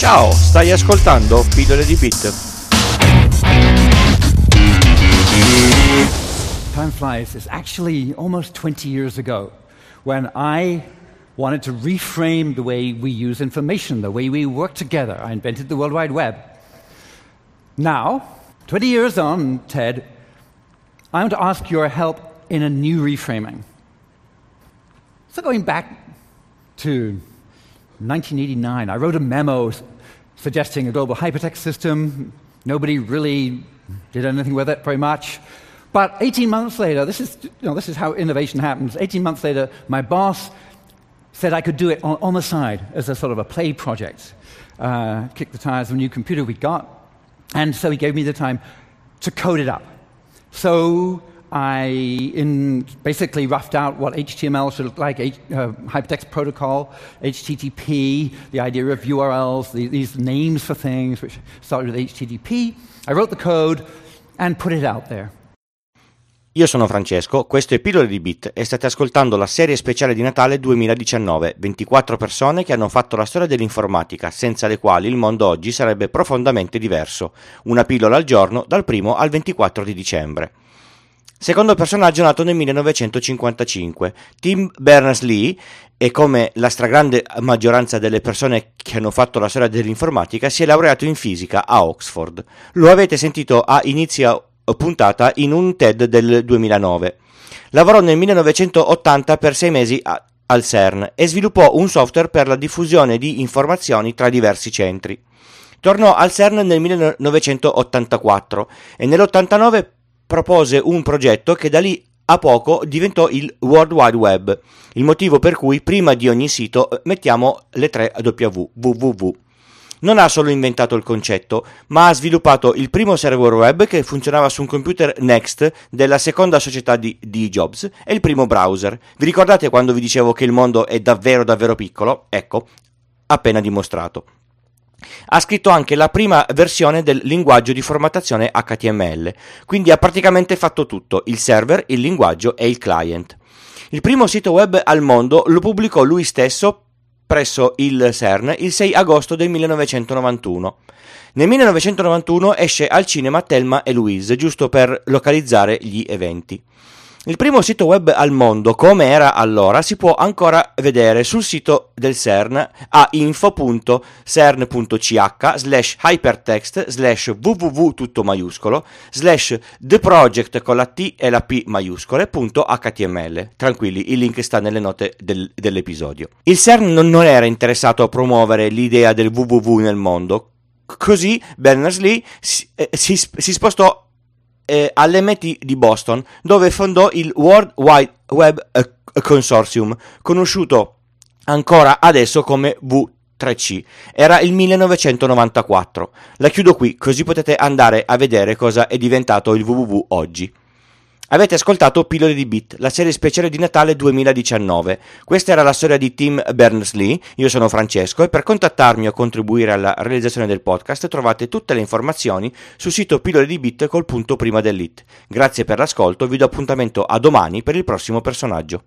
Ciao, stai ascoltando Pillole di Bit. Time flies. It's actually almost 20 years ago when I wanted to reframe the way we use information, the way we work together. I invented the World Wide Web. Now, 20 years on, Ted, I want to ask your help in a new reframing. So, going back to 1989, I wrote a memo suggesting a global hypertext system. Nobody really did anything with it very much. But 18 months later, this is, you know, this is how innovation happens. 18 months later, my boss said I could do it on, on the side as a sort of a play project, uh, kick the tires of a new computer we got. And so he gave me the time to code it up. So I in basically roughed out what HTML should look like, H, uh, hypertext protocol, HTTP, the idea of URLs, the, these names for things, which started with HTTP. I wrote the code and put it out there. Io sono Francesco, questo è Pillole di Bit e state ascoltando la serie speciale di Natale 2019, 24 persone che hanno fatto la storia dell'informatica, senza le quali il mondo oggi sarebbe profondamente diverso. Una pillola al giorno dal 1 al 24 di dicembre. Secondo personaggio nato nel 1955, Tim Berners-Lee, e come la stragrande maggioranza delle persone che hanno fatto la storia dell'informatica, si è laureato in fisica a Oxford. Lo avete sentito a inizio puntata in un TED del 2009. Lavorò nel 1980 per sei mesi a, al CERN e sviluppò un software per la diffusione di informazioni tra diversi centri. Tornò al CERN nel 1984 e nell'89 propose un progetto che da lì a poco diventò il World Wide Web, il motivo per cui prima di ogni sito mettiamo le tre W, www non ha solo inventato il concetto, ma ha sviluppato il primo server web che funzionava su un computer Next della seconda società di, di Jobs e il primo browser. Vi ricordate quando vi dicevo che il mondo è davvero davvero piccolo? Ecco, appena dimostrato. Ha scritto anche la prima versione del linguaggio di formattazione HTML, quindi ha praticamente fatto tutto, il server, il linguaggio e il client. Il primo sito web al mondo lo pubblicò lui stesso presso il CERN il 6 agosto del 1991. Nel 1991 esce al cinema Thelma e Louise, giusto per localizzare gli eventi. Il primo sito web al mondo, come era allora, si può ancora vedere sul sito del CERN a info.cern.ch slash hypertext slash www tutto maiuscolo slash the project con la T e la P maiuscole punto html. Tranquilli, il link sta nelle note del, dell'episodio. Il CERN non era interessato a promuovere l'idea del www nel mondo, così Berners-Lee si, eh, si, si spostò eh, all'MIT di Boston, dove fondò il World Wide Web eh, Consortium, conosciuto ancora adesso come V3C. Era il 1994. La chiudo qui, così potete andare a vedere cosa è diventato il www oggi. Avete ascoltato Pillole di Bit, la serie speciale di Natale 2019. Questa era la storia di Tim Berners-Lee, io sono Francesco e per contattarmi o contribuire alla realizzazione del podcast trovate tutte le informazioni sul sito Pillole di Bit col punto prima dell'it. Grazie per l'ascolto, vi do appuntamento a domani per il prossimo personaggio.